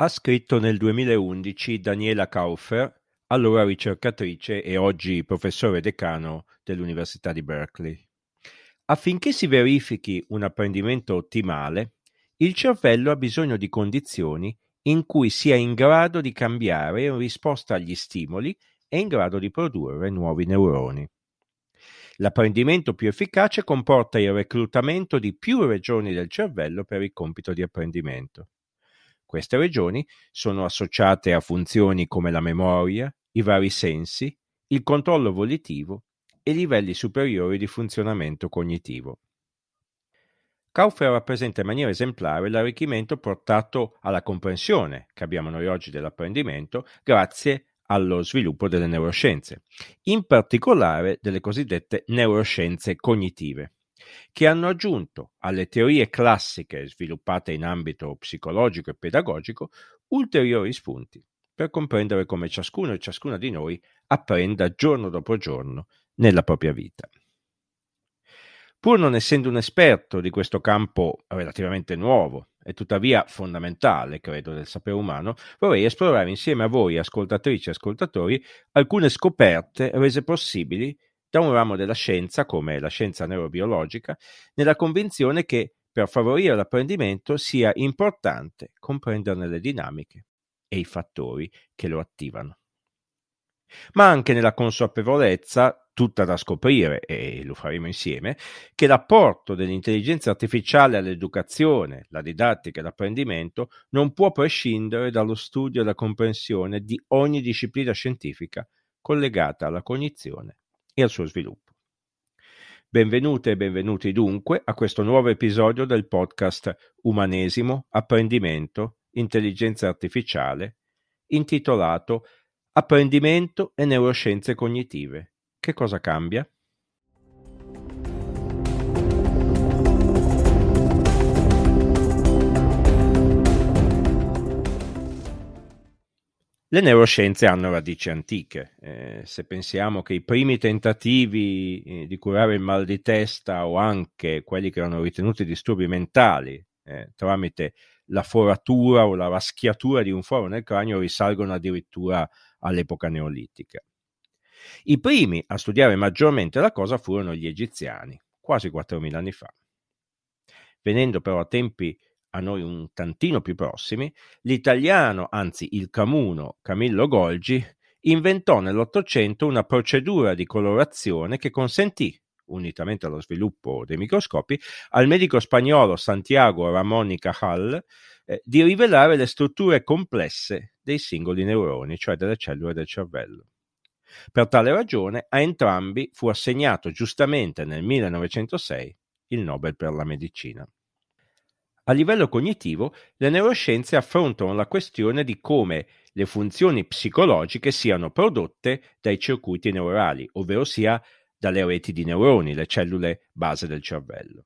Ha scritto nel 2011 Daniela Kaufer, allora ricercatrice e oggi professore decano dell'Università di Berkeley. Affinché si verifichi un apprendimento ottimale, il cervello ha bisogno di condizioni in cui sia in grado di cambiare in risposta agli stimoli e in grado di produrre nuovi neuroni. L'apprendimento più efficace comporta il reclutamento di più regioni del cervello per il compito di apprendimento. Queste regioni sono associate a funzioni come la memoria, i vari sensi, il controllo volitivo e livelli superiori di funzionamento cognitivo. Kaufer rappresenta in maniera esemplare l'arricchimento portato alla comprensione che abbiamo noi oggi dell'apprendimento grazie allo sviluppo delle neuroscienze, in particolare delle cosiddette neuroscienze cognitive che hanno aggiunto alle teorie classiche sviluppate in ambito psicologico e pedagogico ulteriori spunti per comprendere come ciascuno e ciascuna di noi apprenda giorno dopo giorno nella propria vita. Pur non essendo un esperto di questo campo relativamente nuovo e tuttavia fondamentale, credo, del sapere umano, vorrei esplorare insieme a voi, ascoltatrici e ascoltatori, alcune scoperte rese possibili da un ramo della scienza, come la scienza neurobiologica, nella convinzione che per favorire l'apprendimento sia importante comprenderne le dinamiche e i fattori che lo attivano. Ma anche nella consapevolezza, tutta da scoprire, e lo faremo insieme, che l'apporto dell'intelligenza artificiale all'educazione, la didattica e l'apprendimento non può prescindere dallo studio e la comprensione di ogni disciplina scientifica collegata alla cognizione e al suo sviluppo. Benvenute e benvenuti dunque a questo nuovo episodio del podcast Umanesimo, Apprendimento, Intelligenza Artificiale, intitolato Apprendimento e neuroscienze cognitive. Che cosa cambia? Le neuroscienze hanno radici antiche. Eh, se pensiamo che i primi tentativi eh, di curare il mal di testa o anche quelli che erano ritenuti disturbi mentali eh, tramite la foratura o la raschiatura di un foro nel cranio risalgono addirittura all'epoca neolitica. I primi a studiare maggiormente la cosa furono gli egiziani, quasi 4.000 anni fa. Venendo però a tempi a noi un tantino più prossimi, l'italiano, anzi il camuno Camillo Golgi, inventò nell'Ottocento una procedura di colorazione che consentì, unitamente allo sviluppo dei microscopi, al medico spagnolo Santiago Ramón y Cajal eh, di rivelare le strutture complesse dei singoli neuroni, cioè delle cellule del cervello. Per tale ragione a entrambi fu assegnato giustamente nel 1906 il Nobel per la medicina. A livello cognitivo, le neuroscienze affrontano la questione di come le funzioni psicologiche siano prodotte dai circuiti neurali, ovvero sia dalle reti di neuroni, le cellule base del cervello.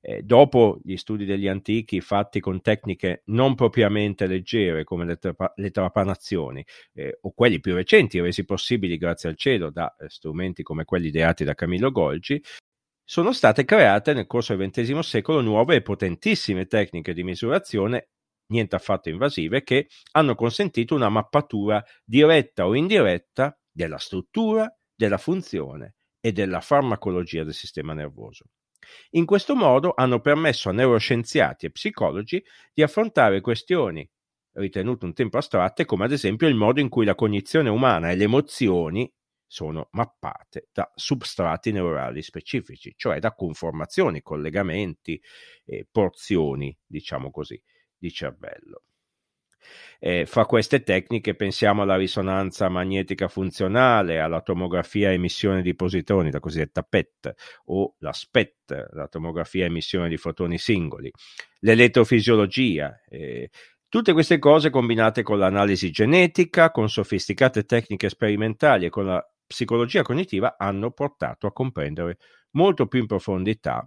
Eh, dopo gli studi degli antichi fatti con tecniche non propriamente leggere come le, tra- le trapanazioni eh, o quelli più recenti resi possibili grazie al cielo da eh, strumenti come quelli ideati da Camillo Golgi, sono state create nel corso del XX secolo nuove e potentissime tecniche di misurazione, niente affatto invasive, che hanno consentito una mappatura diretta o indiretta della struttura, della funzione e della farmacologia del sistema nervoso. In questo modo hanno permesso a neuroscienziati e psicologi di affrontare questioni ritenute un tempo astratte, come ad esempio il modo in cui la cognizione umana e le emozioni sono mappate da substrati neurali specifici, cioè da conformazioni, collegamenti e porzioni, diciamo così, di cervello. Eh, fra queste tecniche pensiamo alla risonanza magnetica funzionale, alla tomografia a emissione di positroni, la cosiddetta PET, o la SPET, la tomografia a emissione di fotoni singoli, l'elettrofisiologia. Eh, tutte queste cose combinate con l'analisi genetica, con sofisticate tecniche sperimentali e con la psicologia cognitiva hanno portato a comprendere molto più in profondità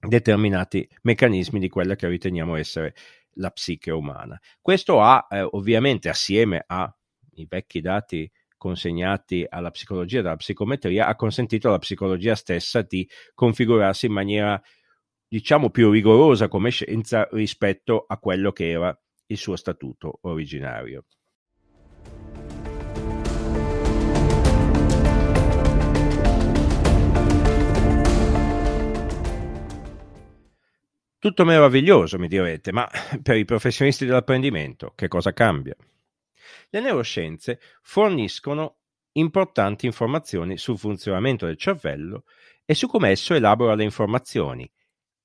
determinati meccanismi di quella che riteniamo essere la psiche umana. Questo ha eh, ovviamente assieme ai vecchi dati consegnati alla psicologia dalla psicometria ha consentito alla psicologia stessa di configurarsi in maniera diciamo più rigorosa come scienza rispetto a quello che era il suo statuto originario. Tutto meraviglioso, mi direte, ma per i professionisti dell'apprendimento che cosa cambia? Le neuroscienze forniscono importanti informazioni sul funzionamento del cervello e su come esso elabora le informazioni,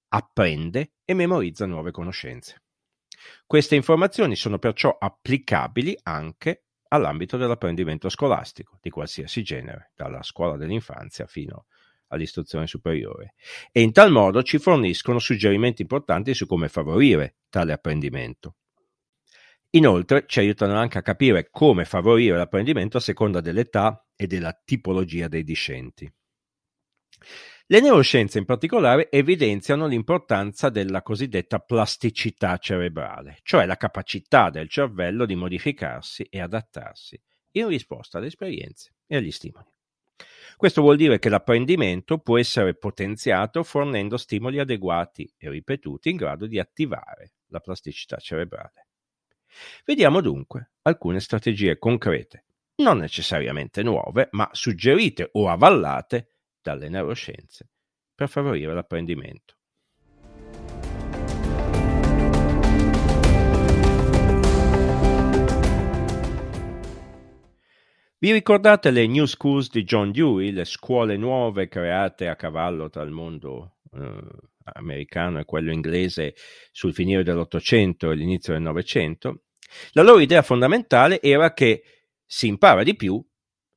apprende e memorizza nuove conoscenze. Queste informazioni sono perciò applicabili anche all'ambito dell'apprendimento scolastico di qualsiasi genere, dalla scuola dell'infanzia fino a all'istruzione superiore e in tal modo ci forniscono suggerimenti importanti su come favorire tale apprendimento. Inoltre ci aiutano anche a capire come favorire l'apprendimento a seconda dell'età e della tipologia dei discenti. Le neuroscienze in particolare evidenziano l'importanza della cosiddetta plasticità cerebrale, cioè la capacità del cervello di modificarsi e adattarsi in risposta alle esperienze e agli stimoli. Questo vuol dire che l'apprendimento può essere potenziato fornendo stimoli adeguati e ripetuti in grado di attivare la plasticità cerebrale. Vediamo dunque alcune strategie concrete, non necessariamente nuove, ma suggerite o avallate dalle neuroscienze per favorire l'apprendimento. Vi ricordate le New Schools di John Dewey, le scuole nuove create a cavallo tra il mondo eh, americano e quello inglese sul finire dell'Ottocento e l'inizio del Novecento? La loro idea fondamentale era che si impara di più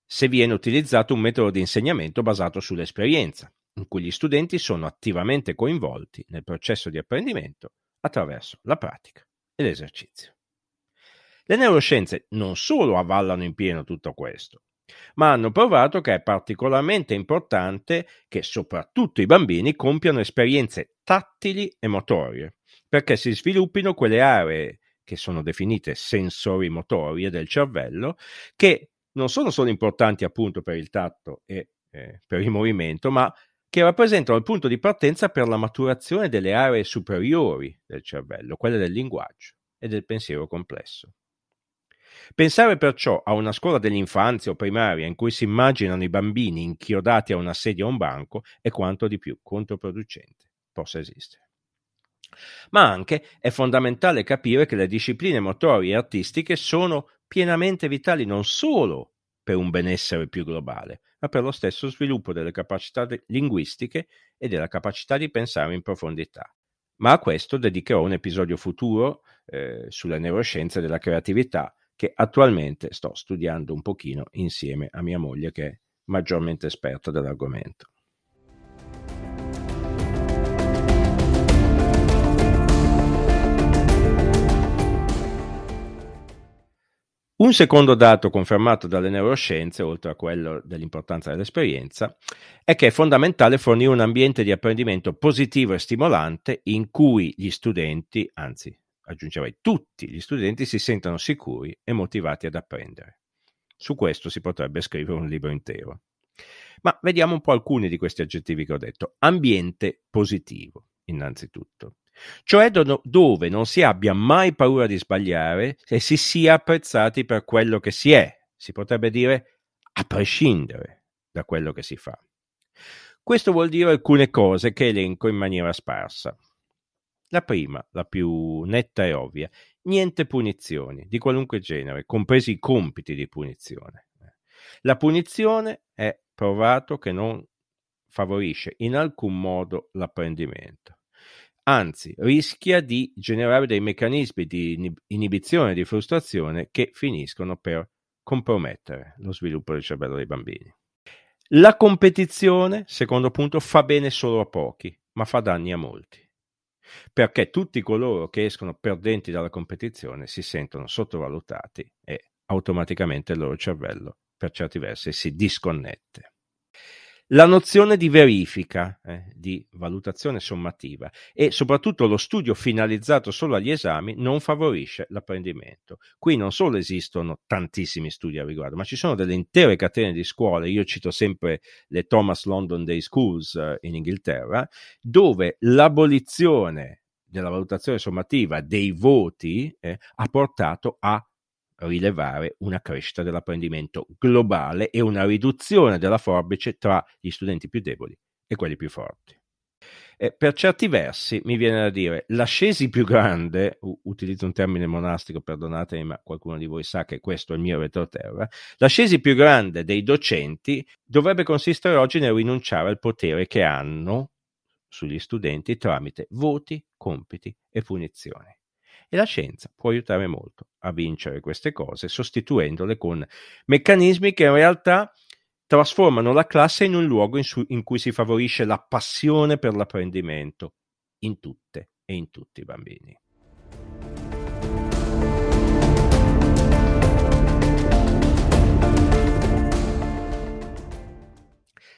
se viene utilizzato un metodo di insegnamento basato sull'esperienza, in cui gli studenti sono attivamente coinvolti nel processo di apprendimento attraverso la pratica e l'esercizio. Le neuroscienze non solo avvallano in pieno tutto questo, ma hanno provato che è particolarmente importante che soprattutto i bambini compiano esperienze tattili e motorie, perché si sviluppino quelle aree che sono definite sensori motorie del cervello, che non sono solo importanti appunto per il tatto e eh, per il movimento, ma che rappresentano il punto di partenza per la maturazione delle aree superiori del cervello, quelle del linguaggio e del pensiero complesso. Pensare perciò a una scuola dell'infanzia o primaria in cui si immaginano i bambini inchiodati a una sedia o a un banco è quanto di più controproducente possa esistere. Ma anche è fondamentale capire che le discipline motorie e artistiche sono pienamente vitali non solo per un benessere più globale, ma per lo stesso sviluppo delle capacità linguistiche e della capacità di pensare in profondità. Ma a questo dedicherò un episodio futuro eh, sulle neuroscienze della creatività che attualmente sto studiando un pochino insieme a mia moglie che è maggiormente esperta dell'argomento. Un secondo dato confermato dalle neuroscienze, oltre a quello dell'importanza dell'esperienza, è che è fondamentale fornire un ambiente di apprendimento positivo e stimolante in cui gli studenti, anzi aggiungerei tutti gli studenti si sentano sicuri e motivati ad apprendere. Su questo si potrebbe scrivere un libro intero. Ma vediamo un po' alcuni di questi aggettivi che ho detto. Ambiente positivo, innanzitutto. Cioè do- dove non si abbia mai paura di sbagliare e si sia apprezzati per quello che si è. Si potrebbe dire a prescindere da quello che si fa. Questo vuol dire alcune cose che elenco in maniera sparsa. La prima, la più netta e ovvia, niente punizioni di qualunque genere, compresi i compiti di punizione. La punizione è provato che non favorisce in alcun modo l'apprendimento. Anzi, rischia di generare dei meccanismi di inibizione e di frustrazione che finiscono per compromettere lo sviluppo del cervello dei bambini. La competizione, secondo punto, fa bene solo a pochi, ma fa danni a molti perché tutti coloro che escono perdenti dalla competizione si sentono sottovalutati e automaticamente il loro cervello per certi versi si disconnette. La nozione di verifica, eh, di valutazione sommativa e soprattutto lo studio finalizzato solo agli esami non favorisce l'apprendimento. Qui non solo esistono tantissimi studi a riguardo, ma ci sono delle intere catene di scuole, io cito sempre le Thomas London Day Schools eh, in Inghilterra, dove l'abolizione della valutazione sommativa dei voti eh, ha portato a rilevare una crescita dell'apprendimento globale e una riduzione della forbice tra gli studenti più deboli e quelli più forti. Eh, per certi versi mi viene da dire l'ascesi più grande, utilizzo un termine monastico, perdonatemi, ma qualcuno di voi sa che questo è il mio retroterra, l'ascesi più grande dei docenti dovrebbe consistere oggi nel rinunciare al potere che hanno sugli studenti tramite voti, compiti e punizioni. E la scienza può aiutare molto a vincere queste cose, sostituendole con meccanismi che in realtà trasformano la classe in un luogo in, su- in cui si favorisce la passione per l'apprendimento in tutte e in tutti i bambini.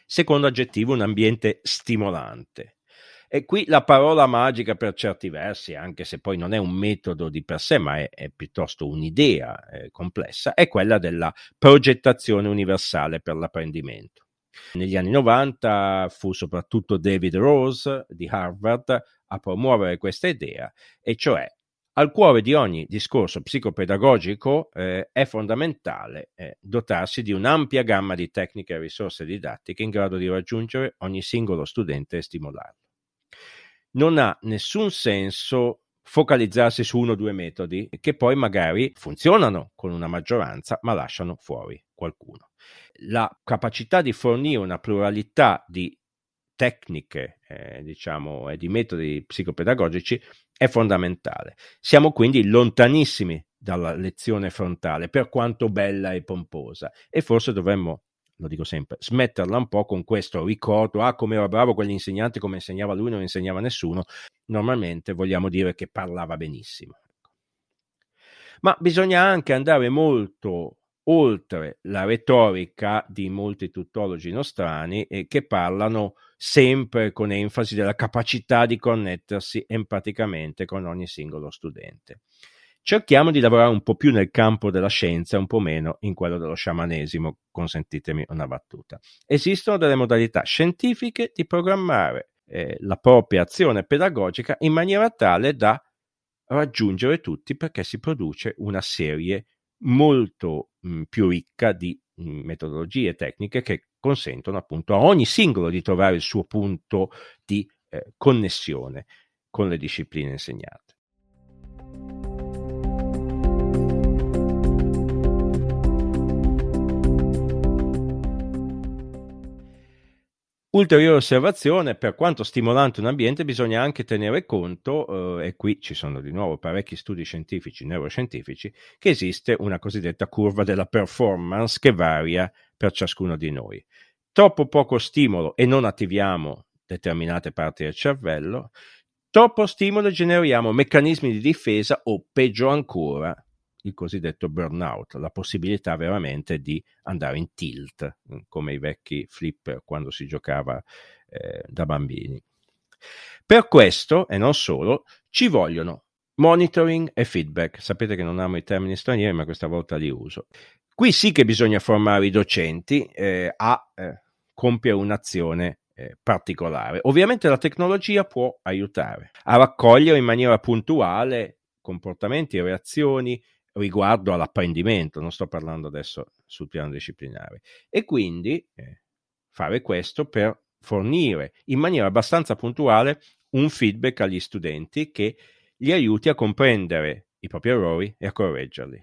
Secondo aggettivo, un ambiente stimolante. E qui la parola magica per certi versi, anche se poi non è un metodo di per sé, ma è, è piuttosto un'idea eh, complessa, è quella della progettazione universale per l'apprendimento. Negli anni 90 fu soprattutto David Rose di Harvard a promuovere questa idea, e cioè al cuore di ogni discorso psicopedagogico eh, è fondamentale eh, dotarsi di un'ampia gamma di tecniche e risorse didattiche in grado di raggiungere ogni singolo studente e stimolarlo non ha nessun senso focalizzarsi su uno o due metodi che poi magari funzionano con una maggioranza ma lasciano fuori qualcuno. La capacità di fornire una pluralità di tecniche, eh, diciamo, e di metodi psicopedagogici è fondamentale. Siamo quindi lontanissimi dalla lezione frontale, per quanto bella e pomposa, e forse dovremmo lo dico sempre, smetterla un po' con questo ricordo, ah come era bravo quell'insegnante, come insegnava lui, non insegnava nessuno, normalmente vogliamo dire che parlava benissimo. Ma bisogna anche andare molto oltre la retorica di molti tuttologi nostrani eh, che parlano sempre con enfasi della capacità di connettersi empaticamente con ogni singolo studente cerchiamo di lavorare un po' più nel campo della scienza e un po' meno in quello dello sciamanesimo, consentitemi una battuta. Esistono delle modalità scientifiche di programmare eh, la propria azione pedagogica in maniera tale da raggiungere tutti perché si produce una serie molto mh, più ricca di mh, metodologie tecniche che consentono appunto a ogni singolo di trovare il suo punto di eh, connessione con le discipline insegnate. Ulteriore osservazione, per quanto stimolante un ambiente bisogna anche tenere conto, eh, e qui ci sono di nuovo parecchi studi scientifici, neuroscientifici, che esiste una cosiddetta curva della performance che varia per ciascuno di noi. Troppo poco stimolo e non attiviamo determinate parti del cervello, troppo stimolo e generiamo meccanismi di difesa o peggio ancora il cosiddetto burnout, la possibilità veramente di andare in tilt, mm, come i vecchi flipper quando si giocava eh, da bambini. Per questo, e non solo, ci vogliono monitoring e feedback. Sapete che non amo i termini stranieri, ma questa volta li uso. Qui sì che bisogna formare i docenti eh, a eh, compiere un'azione eh, particolare. Ovviamente la tecnologia può aiutare a raccogliere in maniera puntuale comportamenti reazioni riguardo all'apprendimento, non sto parlando adesso sul piano disciplinare. E quindi eh, fare questo per fornire in maniera abbastanza puntuale un feedback agli studenti che li aiuti a comprendere i propri errori e a correggerli,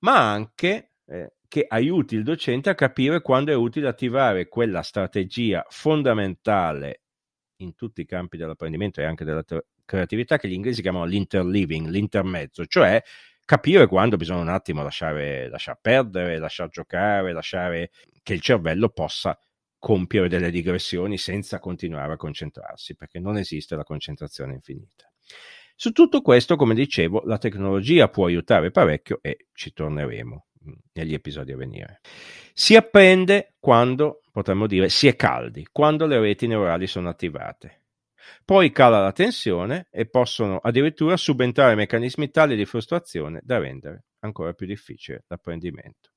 ma anche eh, che aiuti il docente a capire quando è utile attivare quella strategia fondamentale in tutti i campi dell'apprendimento e anche della creatività che gli inglesi chiamano l'interleaving, l'intermezzo, cioè capire quando bisogna un attimo lasciare, lasciar perdere, lasciar giocare, lasciare che il cervello possa compiere delle digressioni senza continuare a concentrarsi, perché non esiste la concentrazione infinita. Su tutto questo, come dicevo, la tecnologia può aiutare parecchio e ci torneremo mm, negli episodi a venire. Si apprende quando, potremmo dire, si è caldi, quando le reti neurali sono attivate. Poi cala la tensione e possono addirittura subentrare meccanismi tali di frustrazione da rendere ancora più difficile l'apprendimento.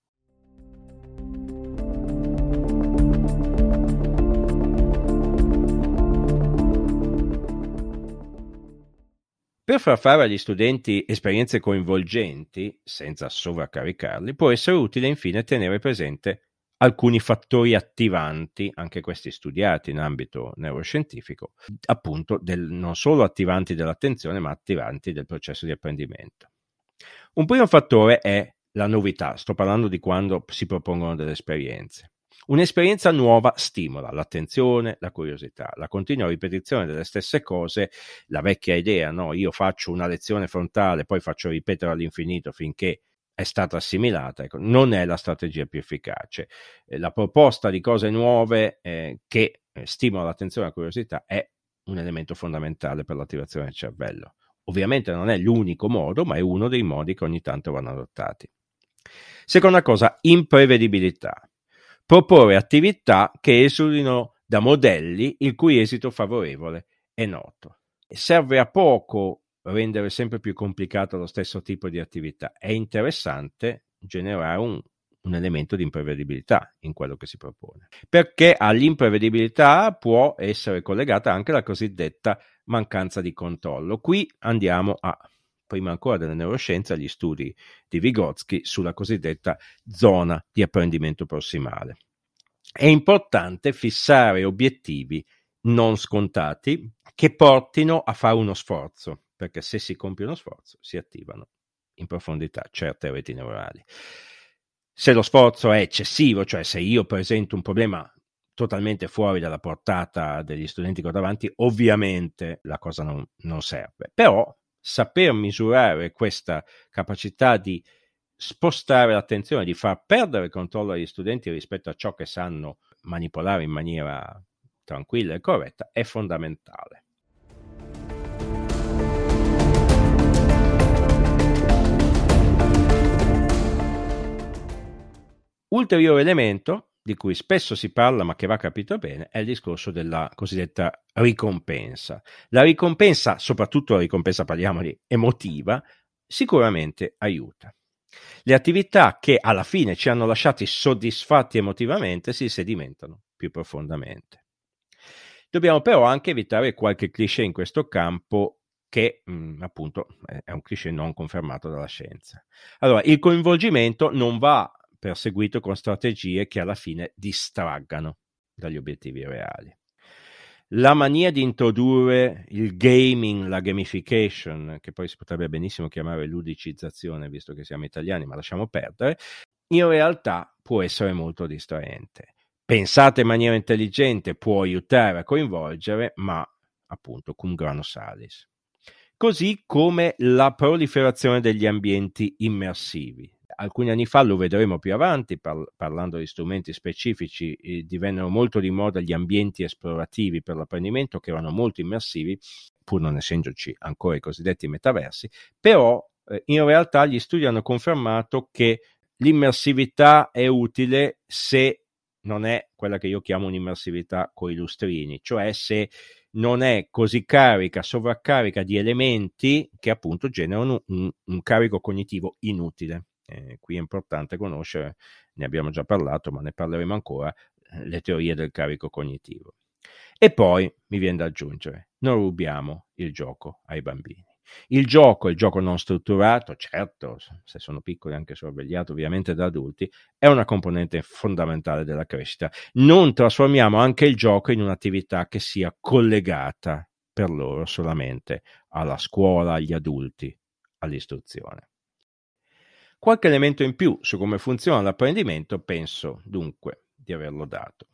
Per far fare agli studenti esperienze coinvolgenti, senza sovraccaricarli, può essere utile infine tenere presente alcuni fattori attivanti, anche questi studiati in ambito neuroscientifico, appunto del, non solo attivanti dell'attenzione, ma attivanti del processo di apprendimento. Un primo fattore è la novità, sto parlando di quando si propongono delle esperienze. Un'esperienza nuova stimola l'attenzione, la curiosità, la continua ripetizione delle stesse cose, la vecchia idea, no? Io faccio una lezione frontale, poi faccio ripetere all'infinito finché è stata assimilata, ecco, non è la strategia più efficace. Eh, la proposta di cose nuove eh, che eh, stimola l'attenzione e la curiosità è un elemento fondamentale per l'attivazione del cervello. Ovviamente non è l'unico modo, ma è uno dei modi che ogni tanto vanno adottati. Seconda cosa, imprevedibilità proporre attività che esulino da modelli il cui esito favorevole è noto. Serve a poco rendere sempre più complicato lo stesso tipo di attività. È interessante generare un, un elemento di imprevedibilità in quello che si propone, perché all'imprevedibilità può essere collegata anche la cosiddetta mancanza di controllo. Qui andiamo a prima ancora delle neuroscienze, agli studi di Vygotsky sulla cosiddetta zona di apprendimento prossimale. È importante fissare obiettivi non scontati che portino a fare uno sforzo, perché se si compie uno sforzo si attivano in profondità certe reti neurali. Se lo sforzo è eccessivo, cioè se io presento un problema totalmente fuori dalla portata degli studenti che ho davanti, ovviamente la cosa non, non serve. Però saper misurare questa capacità di spostare l'attenzione, di far perdere il controllo agli studenti rispetto a ciò che sanno manipolare in maniera tranquilla e corretta, è fondamentale. Ulteriore elemento di cui spesso si parla ma che va capito bene è il discorso della cosiddetta ricompensa. La ricompensa, soprattutto la ricompensa, parliamo emotiva, sicuramente aiuta. Le attività che alla fine ci hanno lasciati soddisfatti emotivamente si sedimentano più profondamente. Dobbiamo però anche evitare qualche cliché in questo campo che mh, mm, appunto è un cliché non confermato dalla scienza. Allora, il coinvolgimento non va perseguito con strategie che alla fine distraggano dagli obiettivi reali. La mania di introdurre il gaming, la gamification, che poi si potrebbe benissimo chiamare ludicizzazione, visto che siamo italiani, ma lasciamo perdere, in realtà può essere molto distraente. Pensate in maniera intelligente può aiutare a coinvolgere, ma appunto cum grano salis. Così come la proliferazione degli ambienti immersivi alcuni anni fa, lo vedremo più avanti, par- parlando di strumenti specifici, eh, divennero molto di moda gli ambienti esplorativi per l'apprendimento che erano molto immersivi, pur non essendoci ancora i cosiddetti metaversi, però eh, in realtà gli studi hanno confermato che l'immersività è utile se non è quella che io chiamo un'immersività con i lustrini, cioè se non è così carica, sovraccarica di elementi che appunto generano un, un carico cognitivo inutile. Eh, qui è importante conoscere, ne abbiamo già parlato, ma ne parleremo ancora, eh, le teorie del carico cognitivo. E poi mi viene da aggiungere, non rubiamo il gioco ai bambini. Il gioco, il gioco non strutturato, certo, se sono piccoli anche sorvegliato ovviamente da adulti, è una componente fondamentale della crescita. Non trasformiamo anche il gioco in un'attività che sia collegata per loro solamente alla scuola, agli adulti, all'istruzione. Qualche elemento in più su come funziona l'apprendimento penso dunque di averlo dato.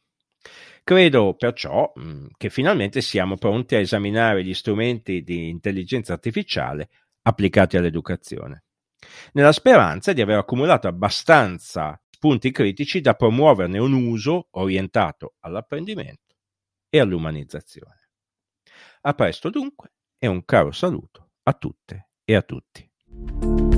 Credo perciò mm, che finalmente siamo pronti a esaminare gli strumenti di intelligenza artificiale applicati all'educazione, nella speranza di aver accumulato abbastanza punti critici da promuoverne un uso orientato all'apprendimento e all'umanizzazione. A presto dunque e un caro saluto a tutte e a tutti.